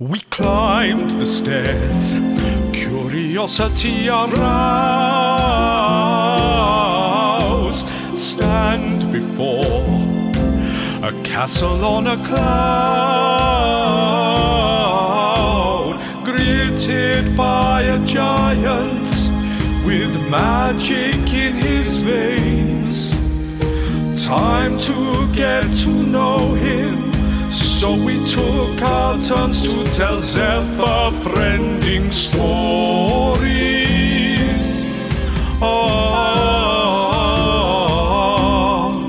We climbed the stairs, curiosity aroused. Stand before a castle on a cloud, greeted by a giant with magic in his veins. Time to get to know him. So we took our turns to tell Zephyr friending stories. Ah, oh,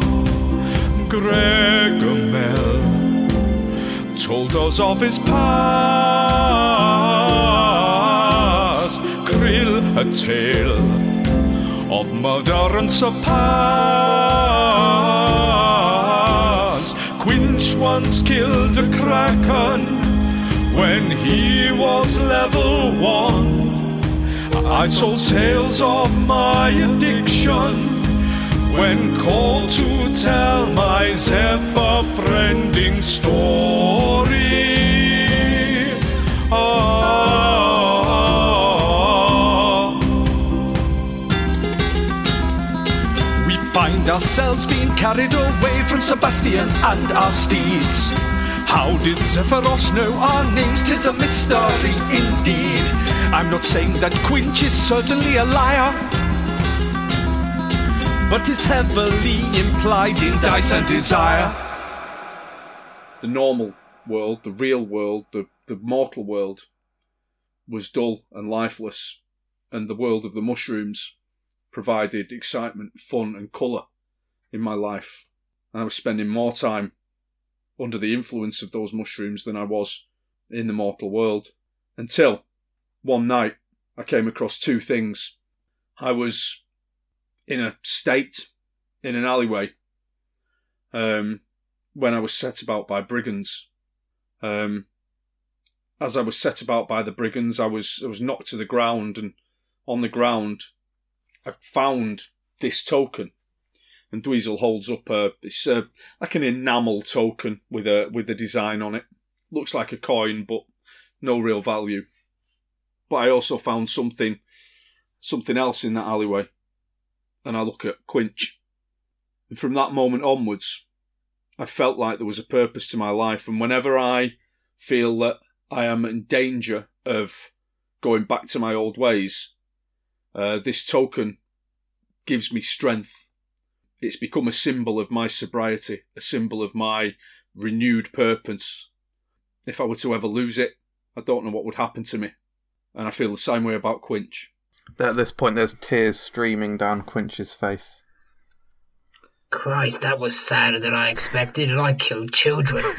Gregomel told us of his past. Krill, a tale of murder and surpass. Once killed a kraken when he was level one. I told tales of my addiction when called to tell my Zephyr friending story. Ah. We find ourselves being carried away from Sebastian and our steeds. How did Zephyros know our names? Tis a mystery indeed. I'm not saying that Quinch is certainly a liar, but is heavily implied in Dice and Desire. The normal world, the real world, the, the mortal world was dull and lifeless, and the world of the mushrooms provided excitement, fun, and colour in my life. And I was spending more time under the influence of those mushrooms than I was in the mortal world. Until one night I came across two things. I was in a state in an alleyway um, when I was set about by brigands. Um, as I was set about by the brigands, I was I was knocked to the ground, and on the ground, I found this token. And Dweezil holds up a it's a, like an enamel token with a with a design on it. Looks like a coin, but no real value. But I also found something something else in that alleyway, and I look at Quinch. And from that moment onwards, I felt like there was a purpose to my life. And whenever I feel that I am in danger of going back to my old ways, uh, this token gives me strength. It's become a symbol of my sobriety, a symbol of my renewed purpose. If I were to ever lose it, I don't know what would happen to me. And I feel the same way about Quinch. At this point, there's tears streaming down Quinch's face. Christ, that was sadder than I expected, and I killed children.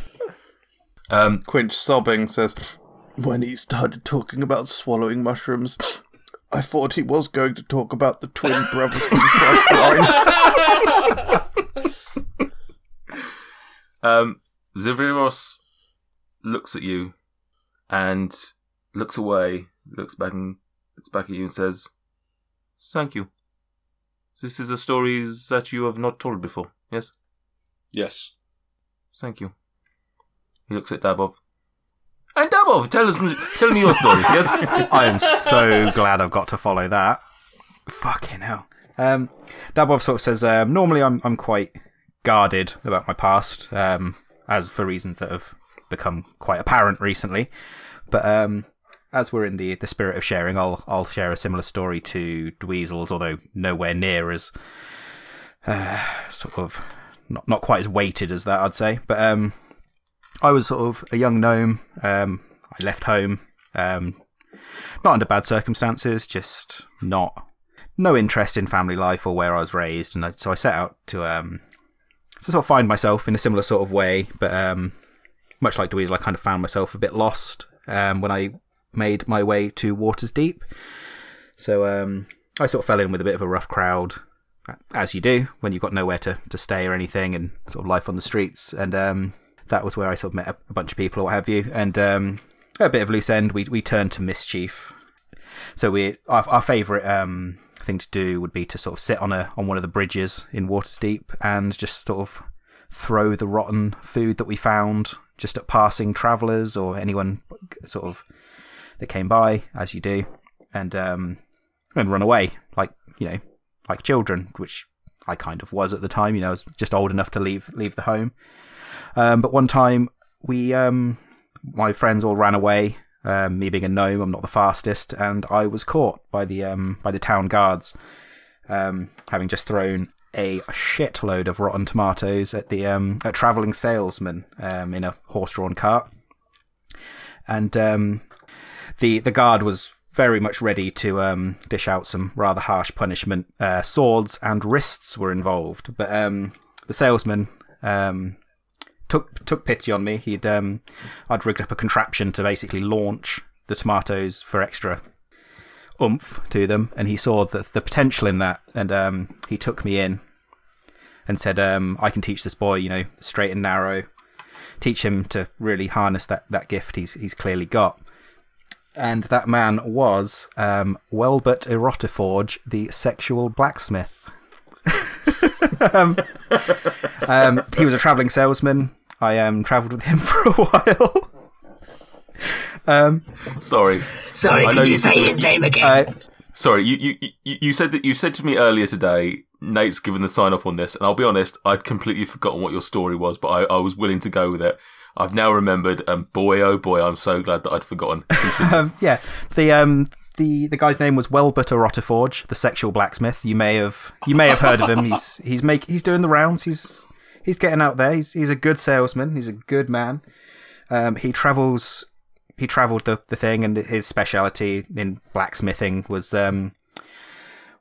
Um, Quinch, sobbing, says, When he started talking about swallowing mushrooms, I thought he was going to talk about the twin brothers from Frontline. um, Zephyros looks at you and looks away, looks back and looks back at you and says, "Thank you. This is a story that you have not told before. Yes, Yes. thank you." He looks at Dabov. And Dabov, tell us, tell me your story. Yes. I am so glad I've got to follow that. Fucking hell. Um, Dabov sort of says, um, normally I'm, I'm quite guarded about my past, um, as for reasons that have become quite apparent recently. But um, as we're in the, the spirit of sharing, I'll I'll share a similar story to Dweezil's, although nowhere near as uh, sort of not not quite as weighted as that, I'd say. But um, I was sort of a young gnome. Um, I left home, um, not under bad circumstances, just not no interest in family life or where I was raised, and I, so I set out to um, to sort of find myself in a similar sort of way. But um, much like Dweezil, I kind of found myself a bit lost um, when I made my way to Waterdeep. So um, I sort of fell in with a bit of a rough crowd, as you do when you've got nowhere to, to stay or anything, and sort of life on the streets. And um, that was where I sort of met a, bunch of people or what have you. And um, a bit of loose end. We we turned to mischief. So we our, our favourite um, thing to do would be to sort of sit on a on one of the bridges in Waterdeep and just sort of throw the rotten food that we found just at passing travellers or anyone sort of that came by, as you do, and um, and run away like you know like children, which I kind of was at the time. You know, I was just old enough to leave leave the home. Um, but one time we um, my friends all ran away. Um, me being a gnome, I'm not the fastest, and I was caught by the um, by the town guards, um, having just thrown a shitload of rotten tomatoes at the um, a traveling salesman um, in a horse-drawn cart, and um, the the guard was very much ready to um, dish out some rather harsh punishment. Uh, swords and wrists were involved, but um, the salesman um, took took pity on me. He'd um, I'd rigged up a contraption to basically launch the tomatoes for extra oomph to them, and he saw the the potential in that, and um, he took me in and said, um, "I can teach this boy, you know, straight and narrow, teach him to really harness that that gift he's he's clearly got." And that man was um, Welbert Erotiforge, the sexual blacksmith. Um, um, he was a travelling salesman. I um, travelled with him for a while. um, Sorry. Sorry, I know you you said say to his me- name again? uh, Sorry, you, you, you, you said that you said to me earlier today, Nate's given the sign off on this, and I'll be honest, I'd completely forgotten what your story was, but I, I was willing to go with it. I've now remembered, and boy, oh boy, I'm so glad that I'd forgotten. um, yeah, the um, the the guy's name was Welbert Erotiforge, the sexual blacksmith. You may have you may have heard of him. He's he's make he's doing the rounds. He's he's getting out there. He's he's a good salesman. He's a good man. Um, he travels. He travelled the, the thing, and his speciality in blacksmithing was um,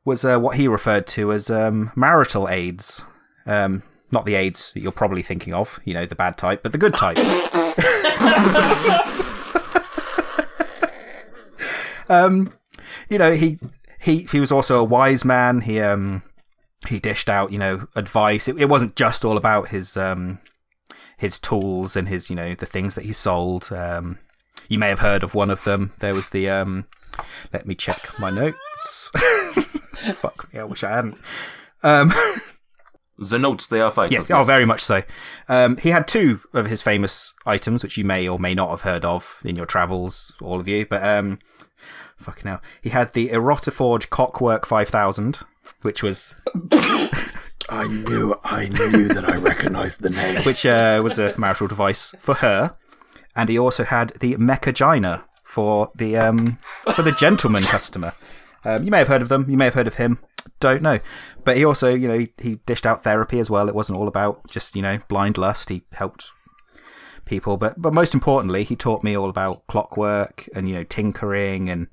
was uh, what he referred to as um, marital aids. Um, not the aids that you're probably thinking of, you know, the bad type, but the good type. um, you know, he he he was also a wise man. He um he dished out, you know, advice. It, it wasn't just all about his um his tools and his, you know, the things that he sold. Um, you may have heard of one of them. There was the um. Let me check my notes. Fuck me, I wish I hadn't. Um, the notes, they are fake. Yes, oh, very much so. Um, he had two of his famous items, which you may or may not have heard of in your travels, all of you. But um, fucking hell, he had the Erotiforge Cockwork Five Thousand, which was I knew, I knew that I recognised the name. which uh, was a marital device for her, and he also had the Mechagina for the um, for the gentleman customer. Um, you may have heard of them. You may have heard of him. Don't know. But he also, you know, he, he dished out therapy as well. It wasn't all about just, you know, blind lust. He helped people. But but most importantly, he taught me all about clockwork and, you know, tinkering and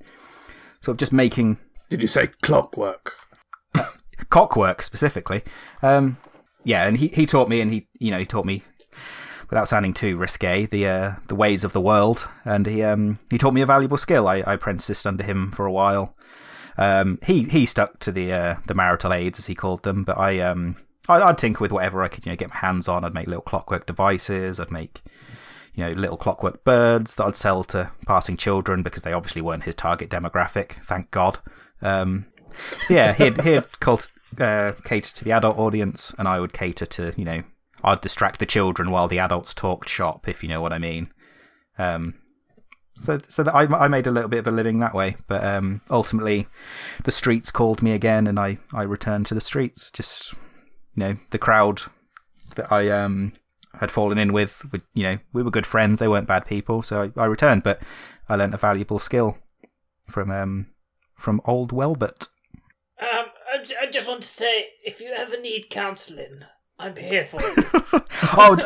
sort of just making Did you say clockwork? cockwork specifically. Um, yeah, and he, he taught me, and he you know he taught me without sounding too risque the uh, the ways of the world, and he um, he taught me a valuable skill. I, I apprenticed under him for a while. Um, he he stuck to the uh, the marital aids as he called them, but I um I'd, I'd tinker with whatever I could you know get my hands on. I'd make little clockwork devices. I'd make you know little clockwork birds that I'd sell to passing children because they obviously weren't his target demographic. Thank God. Um, so yeah, he'd he'd cult, uh, cater to the adult audience, and I would cater to you know I'd distract the children while the adults talked shop, if you know what I mean. Um, so so I I made a little bit of a living that way, but um, ultimately the streets called me again, and I I returned to the streets. Just you know the crowd that I um had fallen in with, you know we were good friends. They weren't bad people, so I, I returned, but I learnt a valuable skill from um from old Welbert. Um, I, j- I just want to say, if you ever need counselling, I'm here for you. oh,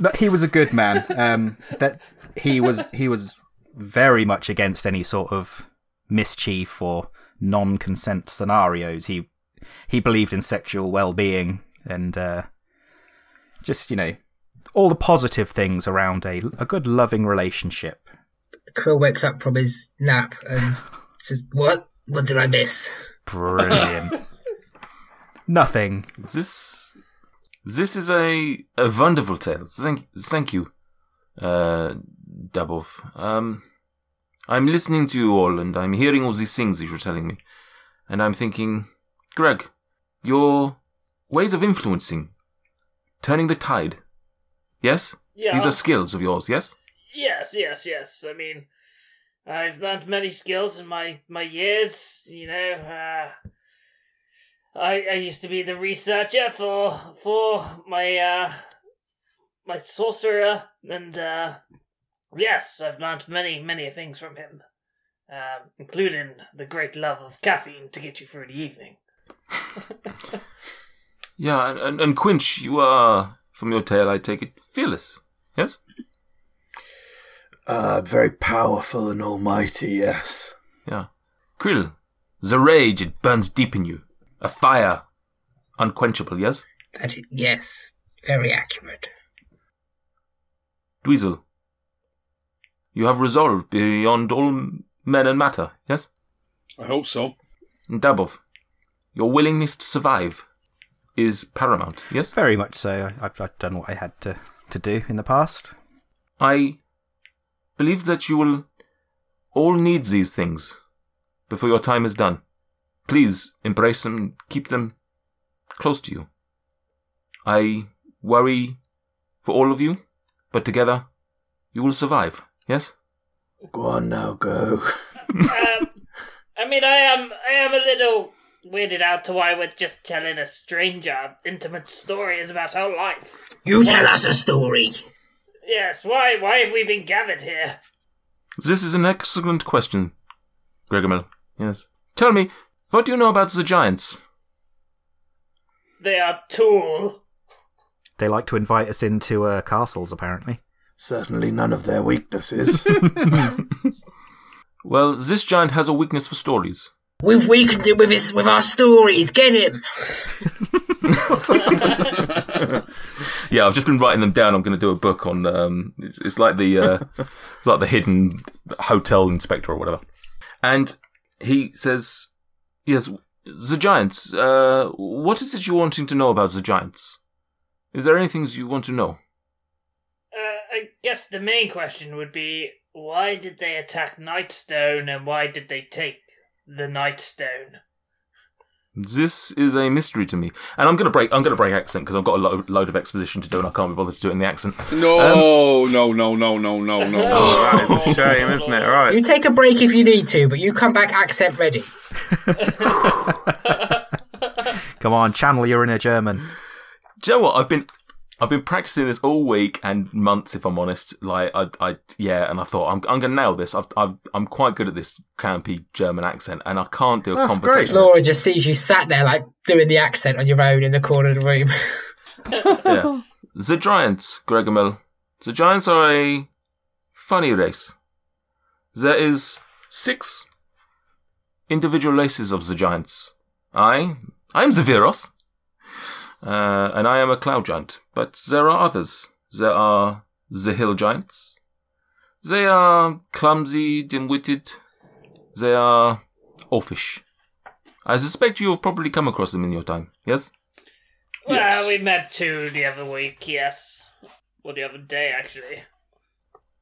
no, he was a good man. Um, that he was he was very much against any sort of mischief or non-consent scenarios. He he believed in sexual well-being and uh, just you know all the positive things around a a good loving relationship. Krill wakes up from his nap and says, "What? What did I miss?" Brilliant. Nothing. This this is a, a wonderful tale. Thank thank you, uh, Dabov. Um, I'm listening to you all, and I'm hearing all these things that you're telling me, and I'm thinking, Greg, your ways of influencing turning the tide. Yes? Yeah. These are skills of yours, yes? Yes, yes, yes. I mean, I've learned many skills in my my years. You know, uh, I I used to be the researcher for for my uh my sorcerer, and uh, yes, I've learned many many things from him, um, including the great love of caffeine to get you through the evening. Yeah, and, and, and Quinch, you are, from your tale, I take it, fearless. Yes? Uh, very powerful and almighty, yes. Yeah. Krill, the rage, it burns deep in you. A fire, unquenchable, yes? That is, yes, very accurate. Dweezil, you have resolve beyond all men and matter, yes? I hope so. And Dabov, your willingness to survive is paramount, yes? Very much so. I- I've, I've done what I had to, to do in the past. I believe that you will all need these things before your time is done. Please embrace them keep them close to you. I worry for all of you, but together you will survive, yes? Go on now, go. um, I mean, I am I am a little weirded out to why we're just telling a stranger intimate stories about our life. You tell us a story. Yes, why why have we been gathered here? This is an excellent question, Gregomel. Yes. Tell me, what do you know about the giants? They are tool. They like to invite us into uh, castles, apparently. Certainly none of their weaknesses. Well, this giant has a weakness for stories. We've weakened him with his with our stories. Get him. Yeah, I've just been writing them down. I'm going to do a book on. Um, it's, it's like the uh, it's like the hidden hotel inspector or whatever. And he says, "Yes, the giants. Uh, what is it you're wanting to know about the giants? Is there anything you want to know?" Uh, I guess the main question would be why did they attack Nightstone and why did they take the Nightstone? This is a mystery to me, and I'm gonna break. I'm gonna break accent because I've got a lo- load of exposition to do, and I can't be bothered to do it in the accent. No, um, no, no, no, no, no, no. Oh, that is a shame, isn't it? Right. You take a break if you need to, but you come back accent ready. Come on, channel your inner German. Do you know what? I've been I've been practicing this all week and months, if I'm honest. Like I, I yeah, and I thought I'm I'm gonna nail this. I've, I've I'm quite good at this campy German accent, and I can't do a That's conversation. Laura just sees you sat there like doing the accent on your own in the corner of the room. Yeah. The giants, Gregomel. The giants are a funny race. There is six individual races of the giants. I, I'm the Viros, uh, and I am a cloud giant. But there are others. There are the hill giants. They are clumsy, dim-witted. They are offish. I suspect you have probably come across them in your time. Yes. Well, Yes. we met two the other week, yes. Well, the other day, actually.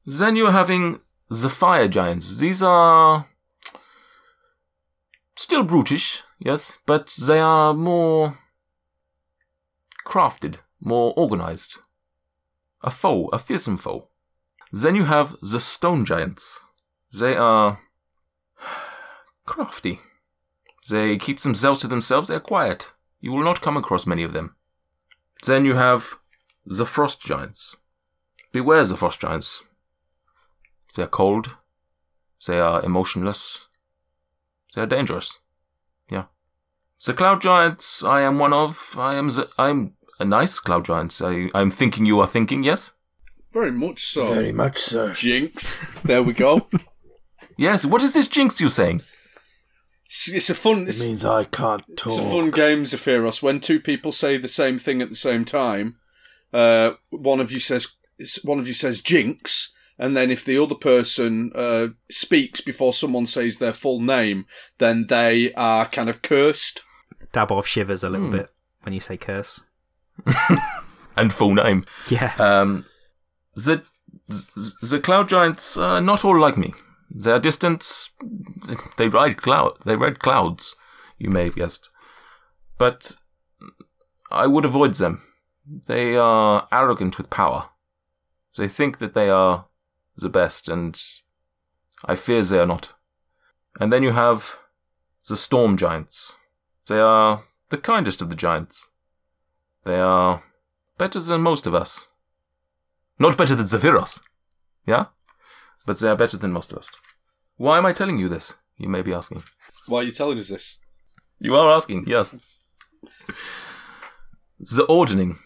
Then you're having the fire giants. These are still brutish, yes, but they are more crafted, more organized. A foe, a fearsome foe. Then you have the stone giants. They are crafty. They keep themselves to themselves, they're quiet. You will not come across many of them. Then you have the frost giants. Beware the frost giants. They are cold. They are emotionless. They are dangerous. Yeah. The cloud giants I am one of. I am the, I'm a nice cloud giant. I, I'm thinking you are thinking, yes? Very much so. Very much so. Jinx. There we go. Yes, what is this jinx you're saying? It's, it's a fun. It means I can't talk. it's a fun game, Zephyros. When two people say the same thing at the same time, uh, one of you says one of you says jinx, and then if the other person uh, speaks before someone says their full name, then they are kind of cursed. Dabov shivers a little Hmm. bit when you say curse. And full name. Yeah. Um, the, the, the cloud giants are not all like me. They are distant. They ride cloud. They ride clouds. You may have guessed, but I would avoid them. They are arrogant with power. They think that they are the best, and I fear they are not. And then you have the storm giants. They are the kindest of the giants. They are better than most of us. Not better than Zephyros, yeah? But they are better than most of us. Why am I telling you this? You may be asking. Why are you telling us this? You are asking, yes. The ordning.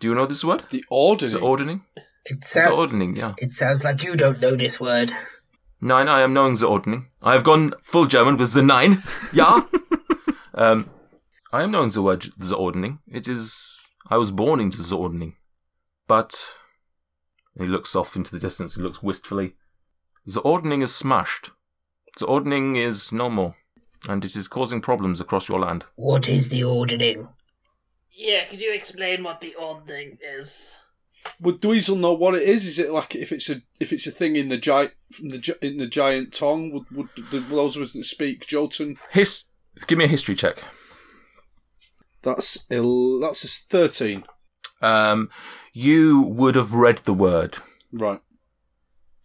Do you know this word? The ordning. The ordering? It, The sou- ordning, yeah. it sounds like you don't know this word. Nine, I am knowing the ordning. I have gone full German with the nine. Yeah. um, I am knowing the word the ordning. It is. I was born into the ordning. But. He looks off into the distance. He looks wistfully. The ordning is smashed. The ordning is no more. And it is causing problems across your land. What is the ordering? Yeah, could you explain what the odd thing is? Would Dweezil know what it is? Is it like if it's a if it's a thing in the giant from the in the giant tongue? Would would the, those of us that speak Jotun? His. Give me a history check. That's il- that's a thirteen. Um, you would have read the word. Right.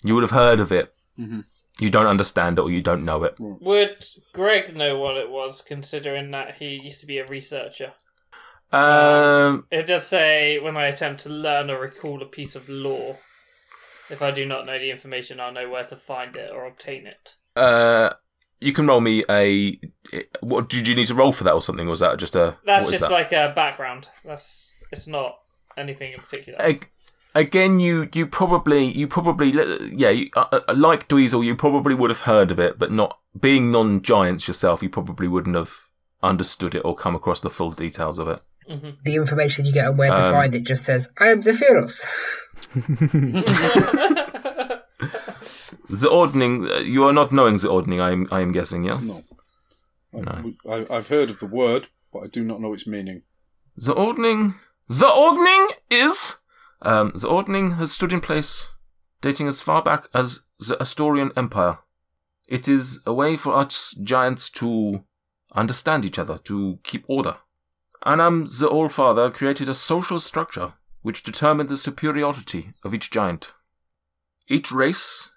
You would have heard of it. Mhm. You don't understand it or you don't know it. Would Greg know what it was, considering that he used to be a researcher? Um, It does say when I attempt to learn or recall a piece of law. If I do not know the information, I'll know where to find it or obtain it. uh, you can roll me a. What did you need to roll for that or something? Or was that just a? That's just that? like a background. That's it's not anything in particular. Ag- Again, you you probably you probably yeah you, uh, uh, like Dweezil, you probably would have heard of it, but not being non-giants yourself, you probably wouldn't have understood it or come across the full details of it. The information you get on where to Um, find it just says, I am Zephyros. The ordning, uh, you are not knowing the ordning. I am I am guessing, yeah. No. I, No. I, I've heard of the word, but I do not know its meaning. The ordning, the ordning is, um, the ordning has stood in place, dating as far back as the Ostorian Empire. It is a way for us giants to understand each other, to keep order. Annam, the All Father, created a social structure which determined the superiority of each giant. Each race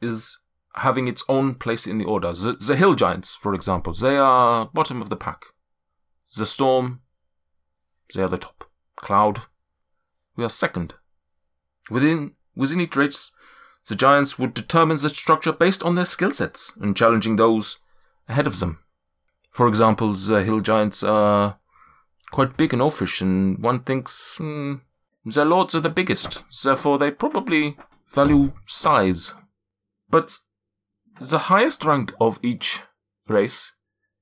is having its own place in the order. The, the hill giants, for example, they are bottom of the pack. The storm, they are the top. Cloud, we are second. Within within each race, the giants would determine the structure based on their skill sets and challenging those ahead of them. For example, the hill giants are quite big and oafish, and one thinks hmm, their lords are the biggest, therefore they probably value size. But the highest rank of each race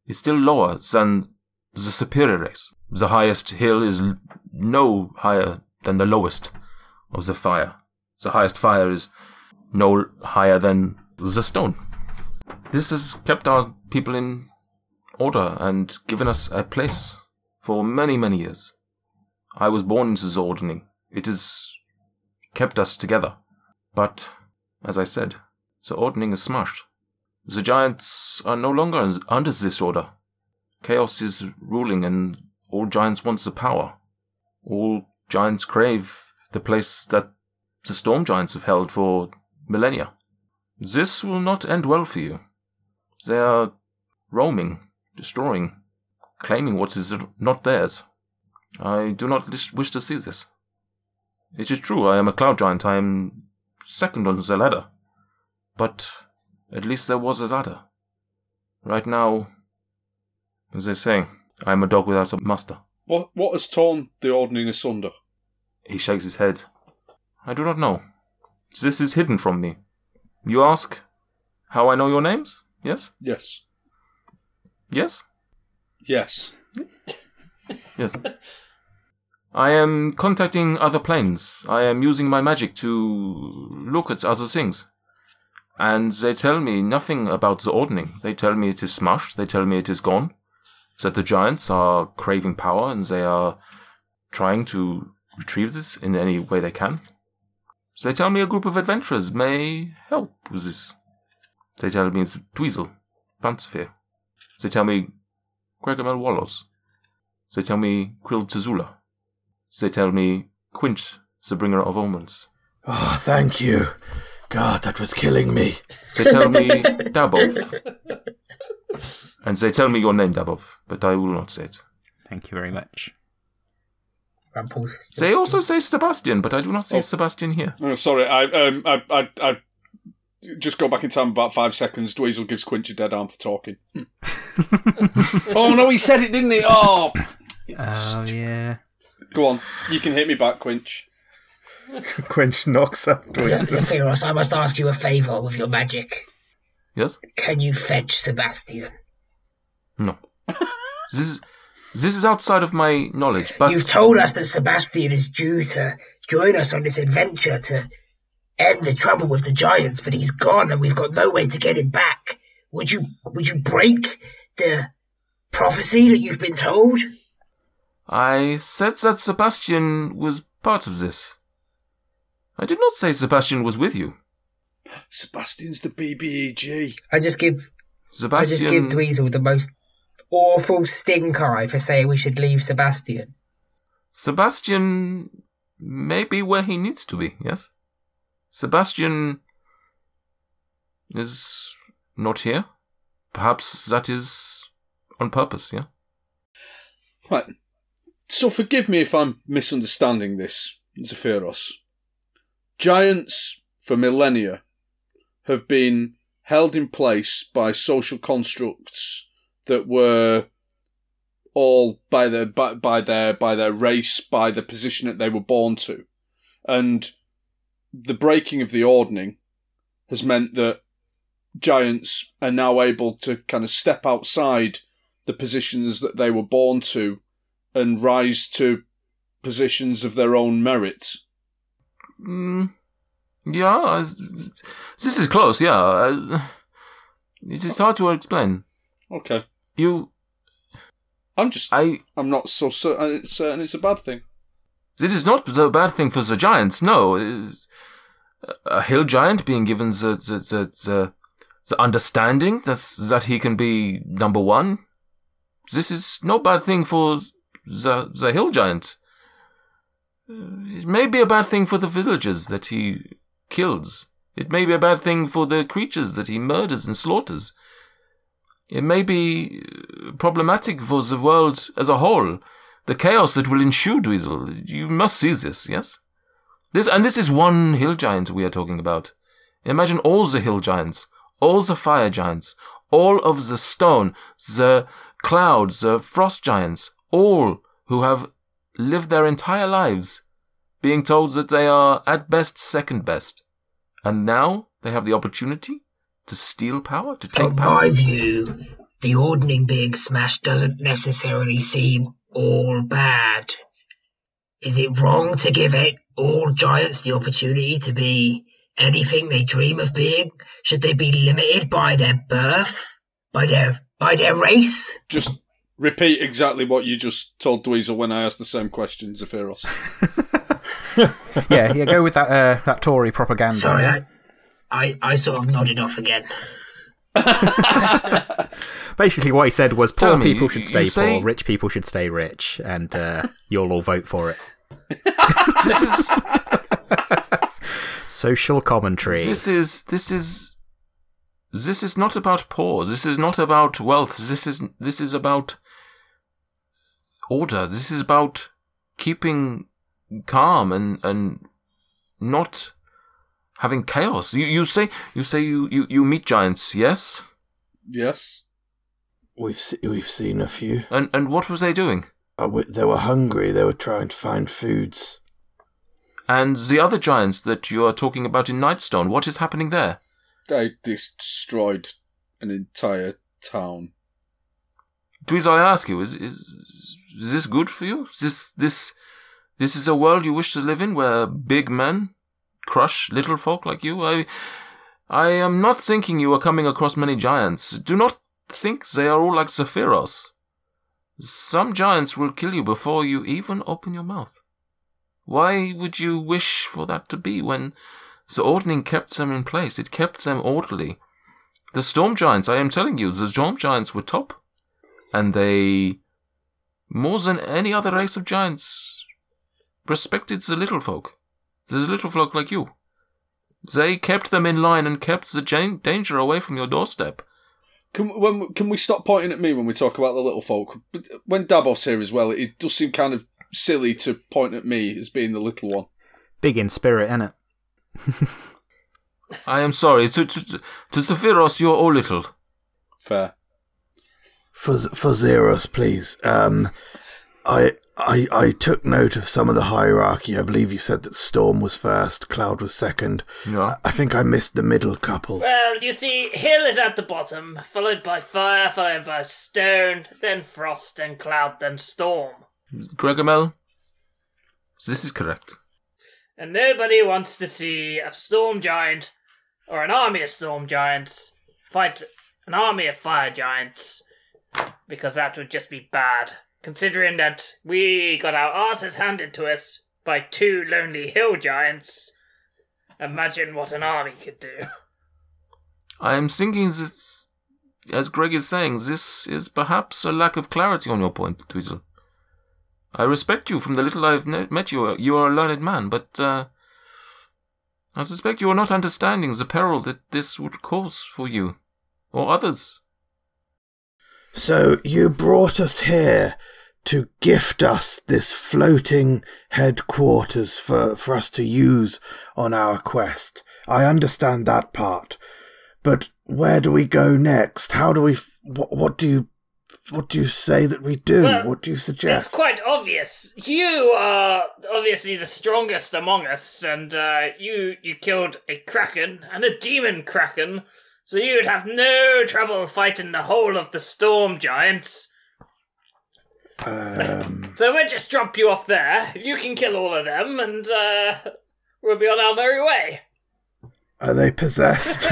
is still lower than the superior race. The highest hill is no higher than the lowest of the fire. The highest fire is no higher than the stone. This has kept our people in order and given us a place for many, many years. I was born into the ordning. It has kept us together. But, as I said, the ordning is smashed. The giants are no longer under this order. Chaos is ruling, and all giants want the power. All giants crave the place that the storm giants have held for millennia. This will not end well for you. They are roaming, destroying, claiming what is not theirs. I do not wish to see this. It is true, I am a cloud giant. I am second on the ladder. But at least there was a ladder. Right now, as they say, I am a dog without a master. What what has torn the ordering asunder? He shakes his head. I do not know. This is hidden from me. You ask how I know your names? Yes? Yes. Yes? Yes. Yes. I am contacting other planes. I am using my magic to look at other things. And they tell me nothing about the Ordning. They tell me it is smashed. They tell me it is gone. That the giants are craving power and they are trying to retrieve this in any way they can. They tell me a group of adventurers may help with this. They tell me it's Dweezil. They tell me Gregor Wallows. They tell me Krill Tazula. they tell me Quinch, the bringer of omens. Oh, thank you. God, that was killing me. They tell me Dabov. And they tell me your name, Dabov, but I will not say it. Thank you very much. Rumpels. They also say Sebastian, but I do not see Oh. Sebastian here. Oh, sorry, I um, I, I, I just go back in time about five seconds. Dweezil gives Quinch a dead arm for talking. oh no, he said it, didn't he? Oh, Oh yeah. go on, you can hit me back, Quinch. Quinch knocks out Dweezil. Zephyros, I must ask you a favour with your magic. Yes? Can you fetch Sebastian? No. This is this is outside of my knowledge, but You've told us that Sebastian is due to join us on this adventure to end the trouble with the giants, but he's gone and we've got no way to get him back. Would you would you break the prophecy that you've been told? I said that Sebastian was part of this. I did not say Sebastian was with you. Sebastian's the BBEG. I just give Sebastian. I just give Dweezil the most awful stink eye for saying we should leave Sebastian. Sebastian may be where he needs to be, yes? Sebastian is not here. Perhaps that is on purpose, yeah? Right. So forgive me if I'm misunderstanding this, Zephyros. Giants, for millennia, have been held in place by social constructs that were all by their by, by their by their race, by the position that they were born to, and the breaking of the ordning has meant that giants are now able to kind of step outside the positions that they were born to and rise to positions of their own merit. Mm, yeah, this is close, yeah. Uh, It is hard to explain. Okay. You, I'm just, I, I'm not so certain, certain it's a bad thing. This is not the bad thing for the giants. No, It is a hill giant being given the the the, the, the understanding that that he can be number one. This is no bad thing for the the hill giant. It may be a bad thing for the villagers that he kills. It may be a bad thing for the creatures that he murders and slaughters. It may be uh, problematic for the world as a whole the chaos that will ensue, Dweezil. You must see this, yes? This and this is one hill giant we are talking about. Imagine all the hill giants, all the fire giants, all of the stone, the clouds, the frost giants, all who have lived their entire lives being told that they are at best second best. And now they have the opportunity to steal power, to take From power. my view, the ordning being smashed doesn't necessarily seem all bad. Is it wrong to give it all giants the opportunity to be anything they dream of being? Should they be limited by their birth? By their by their race? Just repeat exactly what you just told Dweezil when I asked the same question, Zephyros. yeah, yeah. Go with that uh, that Tory propaganda. Sorry, I, I, I sort of nodded off again. Basically, what he said was poor Tell people you- should you stay say- poor, rich people should stay rich, and uh, you'll all vote for it. This is Social commentary. This is this is this is not about poor. This is not about wealth. This is this is about order. This is about keeping calm and and not having chaos. You you say you say you you, you meet giants, yes? yes. We've se- we've seen a few. And and what was they doing? Uh, we- they were hungry. They were trying to find foods. And the other giants that you are talking about in Nightstone, what is happening there? They destroyed an entire town. Dweezil, I ask you, is, is is this good for you? Is this this this is a world you wish to live in, where big men crush little folk like you? I I am not thinking you are coming across many giants. Do not think they are all like Zephyros. Some giants will kill you before you even open your mouth. Why would you wish for that to be when the ordning kept them in place? It kept them orderly. The storm giants, I am telling you, the storm giants were top and they more than any other race of giants respected the little folk. The little folk like you. They kept them in line and kept the jan- danger away from your doorstep. Can when can we stop pointing at me when we talk about the little folk? But uh, When Davos here as well, it does seem kind of silly to point at me as being the little one. Big in spirit, innit? I am sorry. To, to, to Zephyros, you're all little. Fair. For for Zeros, please. Um, I I I took note of some of the hierarchy. I believe you said that Storm was first, Cloud was second. Yeah. I think I missed the middle couple. Well, you see, Hill is at the bottom, followed by Fire, followed by Stone, then Frost, then Cloud, then Storm. Gregomel, this is correct. And nobody wants to see a Storm Giant or an army of Storm Giants fight an army of Fire Giants because that would just be bad. Considering that we got our asses handed to us by two lonely hill giants, imagine what an army could do. I am thinking that, as Greg is saying, this is perhaps a lack of clarity on your point, Tweezle. I respect you from the little I've met you. You are a learned man, but uh, I suspect you are not understanding the peril that this would cause for you or others. So you brought us here to gift us this floating headquarters for, for us to use on our quest. I understand that part. But where do we go next? How do we what, what do you what do you say that we do? Well, what do you suggest? It's quite obvious. You are obviously the strongest among us, and uh, you you killed a kraken and a demon kraken, so you'd have no trouble fighting the whole of the storm giants. um, So we'll just drop you off there. You can kill all of them, and uh, we'll be on our merry way. are they possessed?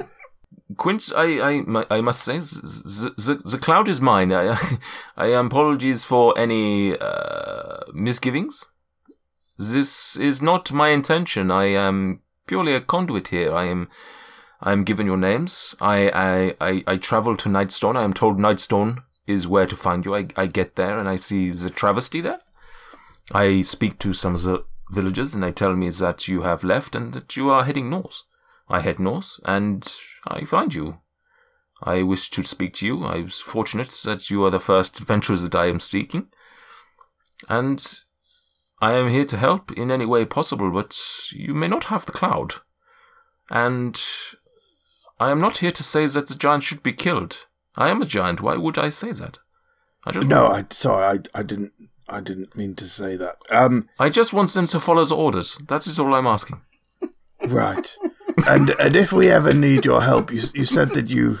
Quince, I, I, I must say, the, the, the cloud is mine. I, I apologize for any uh, misgivings. This is not my intention. I am purely a conduit here. I am, I am given your names. I, I, I, I travel to Nightstone. I am told Nightstone is where to find you. I, I get there and I see the travesty there. I speak to some of the villagers and they tell me that you have left and that you are heading north. I head north and I find you. I wish to speak to you. I was fortunate that you are the first adventurers that I am speaking. And I am here to help in any way possible, but you may not have the cloud. And I am not here to say that the giant should be killed. I am a giant. Why would I say that? I just no, I sorry, I I didn't I didn't mean to say that. Um, I just want them to follow the orders. That is all I'm asking. right. and and if we ever need your help, you you said that you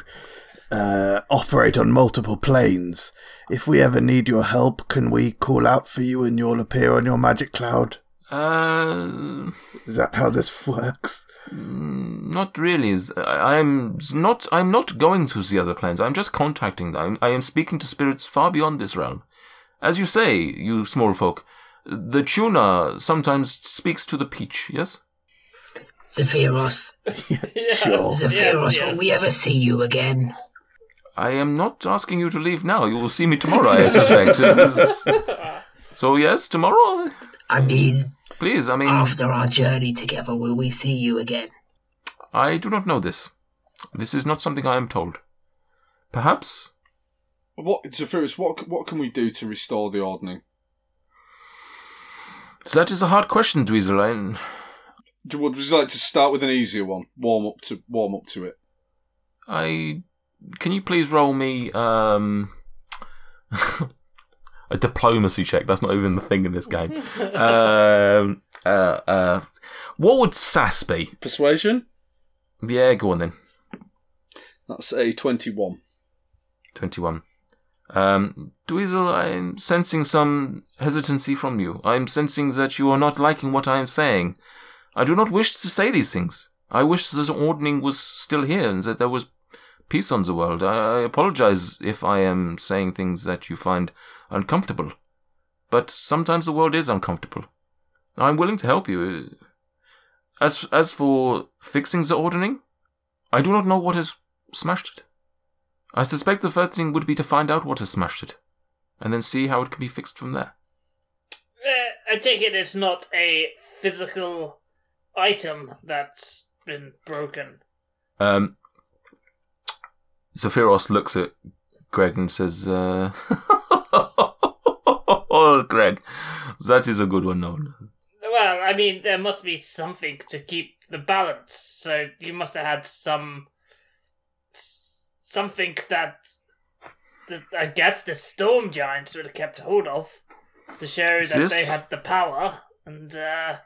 uh, operate on multiple planes. If we ever need your help, can we call out for you and you'll appear on your magic cloud? Uh, Is that how this works? Not really. I- uh, I'm not. I'm not going to the other planes. I'm just contacting them. I am speaking to spirits far beyond this realm. As you say, you small folk, the tuna sometimes speaks to the peach. Yes. Zephyros, Yes, Sure. Zephyros, yes. will we ever see you again? I am not asking you to leave now. You will see me tomorrow. I suspect. Is- So yes, tomorrow. I mean, Please. I mean, after our journey together, will we see you again? I do not know this. This is not something I am told. Perhaps What, Zephyros, what, what can we do to restore the ordning? that is a hard question, Dweezil. I, Would you like to start with an easier one? Warm up to warm up to it. I can you please roll me um a diplomacy check? That's not even the thing in this game. um, uh, uh, what would sass be? Persuasion. Yeah, go on then. That's a twenty-one. Twenty-one. Um, Dweezil, I'm sensing some hesitancy from you. I'm sensing that you are not liking what I am saying. I do not wish to say these things. I wish this ordning was still here and that there was peace on the world. I, I apologize if I am saying things that you find uncomfortable. But sometimes the world is uncomfortable. I'm willing to help you. As as for fixing the ordning, I do not know what has smashed it. I suspect the first thing would be to find out what has smashed it, and then see how it can be fixed from there. Uh, I take it it's not a physical item that's been broken. Um, Zephyros looks at Greg and says, uh, "Oh, Greg, that is a good one, no." Well, I mean, there must be something to keep the balance. So you must have had some something that the, I guess the storm giants would have kept hold of to show that This- they had the power. And uh,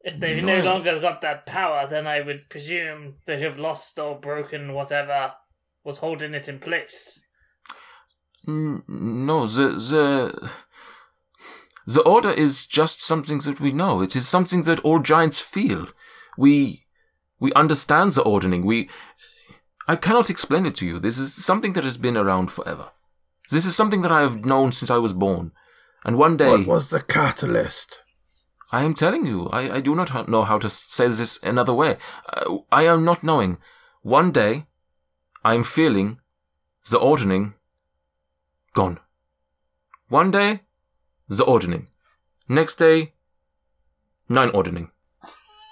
if they no No. longer got that power, then I would presume they have lost or broken whatever was holding it in place. N- No, the the the order is just something that we know. It is something that all giants feel. We we understand the ordning. We I cannot explain it to you. This is something that has been around forever. This is something that I have known since I was born. And one day What was the catalyst? I am telling you, I, I do not know how to say this another way. Uh, I am not knowing. One day, I am feeling the ordning gone. One day, the ordning. Next day, nine ordning.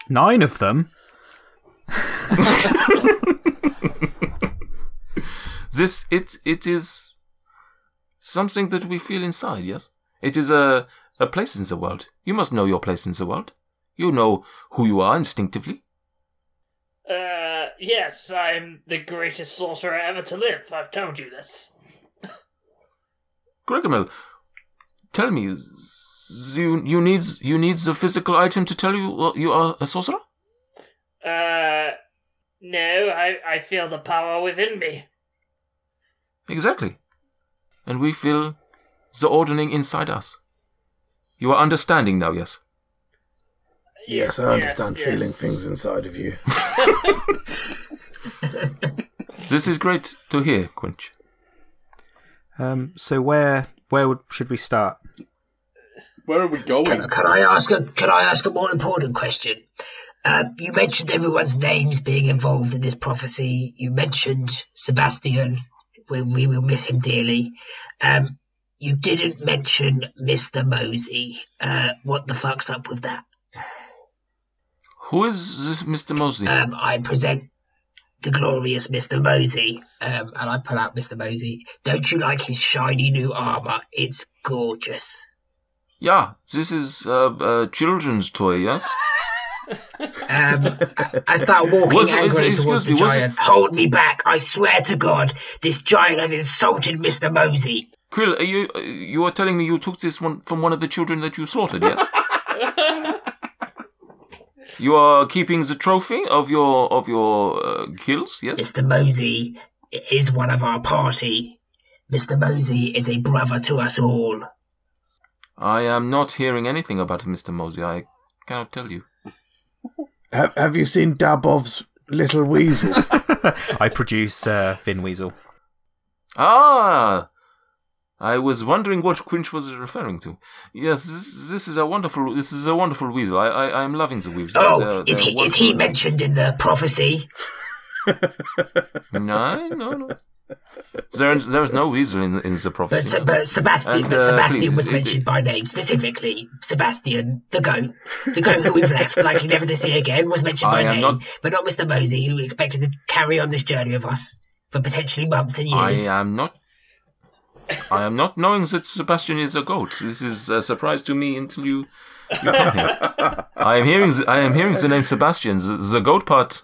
Nine of them. This it it is something that we feel inside. Yes, it is a a place in the world. You must know your place in the world. You know who you are instinctively. Uh, yes, I'm the greatest sorcerer ever to live. I've told you this. Gregomel, tell me, z- you you need you need the physical item to tell you uh, you are a sorcerer? Uh, no, I, I feel the power within me. Exactly, and we feel the ordning inside us. You are understanding now, yes? Yes, I understand yes. feeling things inside of you. This is great to hear, Quinch. Um, so where where would, should we start? Where are we Can, going? can I ask a Can I ask a more important question? Uh, you mentioned everyone's names being involved in this prophecy. You mentioned Sebastian. We, we will miss him dearly. Um, you didn't mention Mr. Mosey. Uh, what the fuck's up with that? Who is this Mr. Mosey? Um, I present the glorious Mr. Mosey, um, and I pull out Mr. Mosey. Don't you like his shiny new armor? It's gorgeous. yeah, this is uh, a children's toy, yes? Um, I- start walking Was- angrily excuse towards the me, was it- giant. Hold me back! I swear to God, this giant has insulted Mr. Mosey. Krill, are you you are telling me you took this one from one of the children that you slaughtered, yes? you are keeping the trophy of your of your uh, kills, yes? Mr. Mosey is one of our party. Mr. Mosey is a brother to us all. I am not hearing anything about Mr. Mosey. I cannot tell you. Ha- have you seen Dabov's little weasel? I produce uh, Vin Weasel. Ah, I was wondering what Quinch was referring to. Yes, this, this is a wonderful. This is a wonderful weasel. I I, I am loving the weasel. Oh, They're- is they're he is he mentioned in the prophecy? No, no, no. There is there is no weasel in in the But, prophecy. But Sebastian, And, but uh, Sebastian please, was mentioned by name specifically. Sebastian, the goat, the goat who we've left, likely never to see again, was mentioned by I am name, not- but not Mr. Mosey, who expected to carry on this journey with us for potentially months and years. I am not. I am not knowing that Sebastian is a goat. This is a surprise to me until you, you come here. I am hearing. The, I am hearing the name Sebastian. The, the goat part.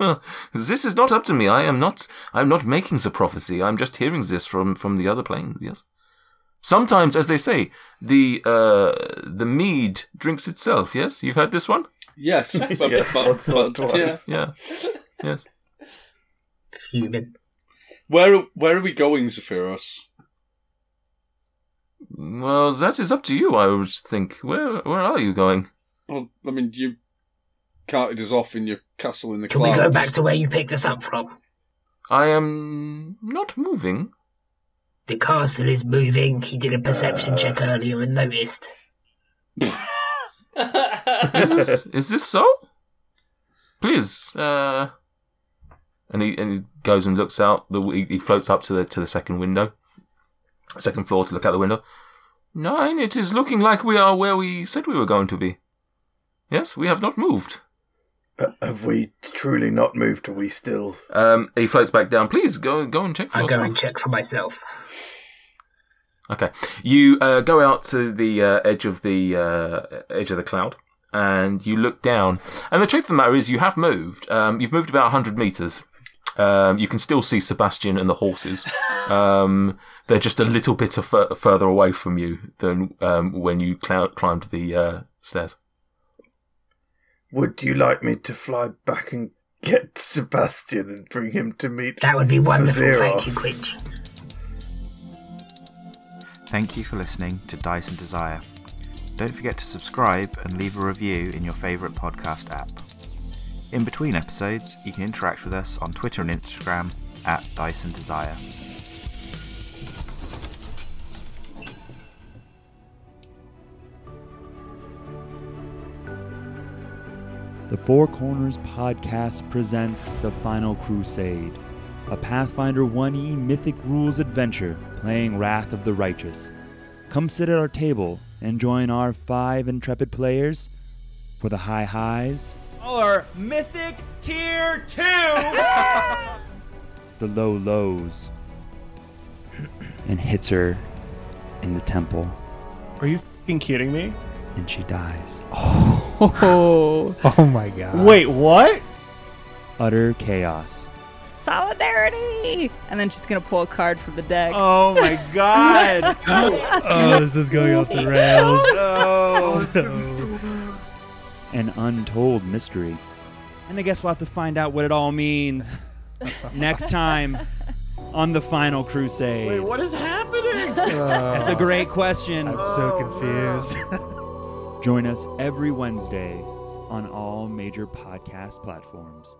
this is not up to me. I am not. I am not making the prophecy. I'm just hearing this from from the other plane. Yes. Sometimes, as they say, the uh, the mead drinks itself. Yes, you've heard this one. Yes, Yes, but- once or but, yeah. Yeah. Yes. Human. Where where are we going, Zephyros? Well, that is up to you. I would think. Where Where are you going? Well, I mean, you carted us off in your castle in the Can we clouds. go back to where you picked us up from? I am not moving. The castle is moving. He did a perception check earlier and noticed. Is this is this so? Please, uh, and he and he goes and looks out. The he, he floats up to the to the second window, second floor to look out the window. Nine, it is looking like we are where we said we were going to be. Yes, we have not moved. Uh, have we truly not moved? Are we still? Um, he floats back down. Please go go and check for I'll go and check for myself. Okay, you uh, go out to the uh, edge of the uh, edge of the cloud, and you look down. And the truth of the matter is, you have moved. Um, you've moved about hundred meters. Um, you can still see Sebastian and the horses. Um, they're just a little bit of fur- further away from you than um, when you clou- climbed the uh, stairs. Would you like me to fly back and get Sebastian and bring him to meet? That would be wonderful, thank you, Zephyros? Quinch. Thank you for listening to Dice and Desire. Don't forget to subscribe and leave a review in your favourite podcast app. In between episodes, you can interact with us on Twitter and Instagram at and Desire. The Four Corners Podcast presents The Final Crusade, a Pathfinder 1E Mythic Rules adventure playing Wrath of the Righteous. Come sit at our table and join our five intrepid players for the high highs, Our Mythic Tier 2! the low lows, and hits her in the temple, Are you fing kidding me? and she dies. Oh, Oh my god. Wait, what? Utter chaos. solidarity! And then she's gonna pull a card from the deck. Oh my god! Oh, this is going off the rails. Oh, An untold mystery. And I guess we'll have to find out what it all means next time on the Final Crusade. Wait, what is happening? That's a great question. I'm so oh, confused. Join us every Wednesday on all major podcast platforms.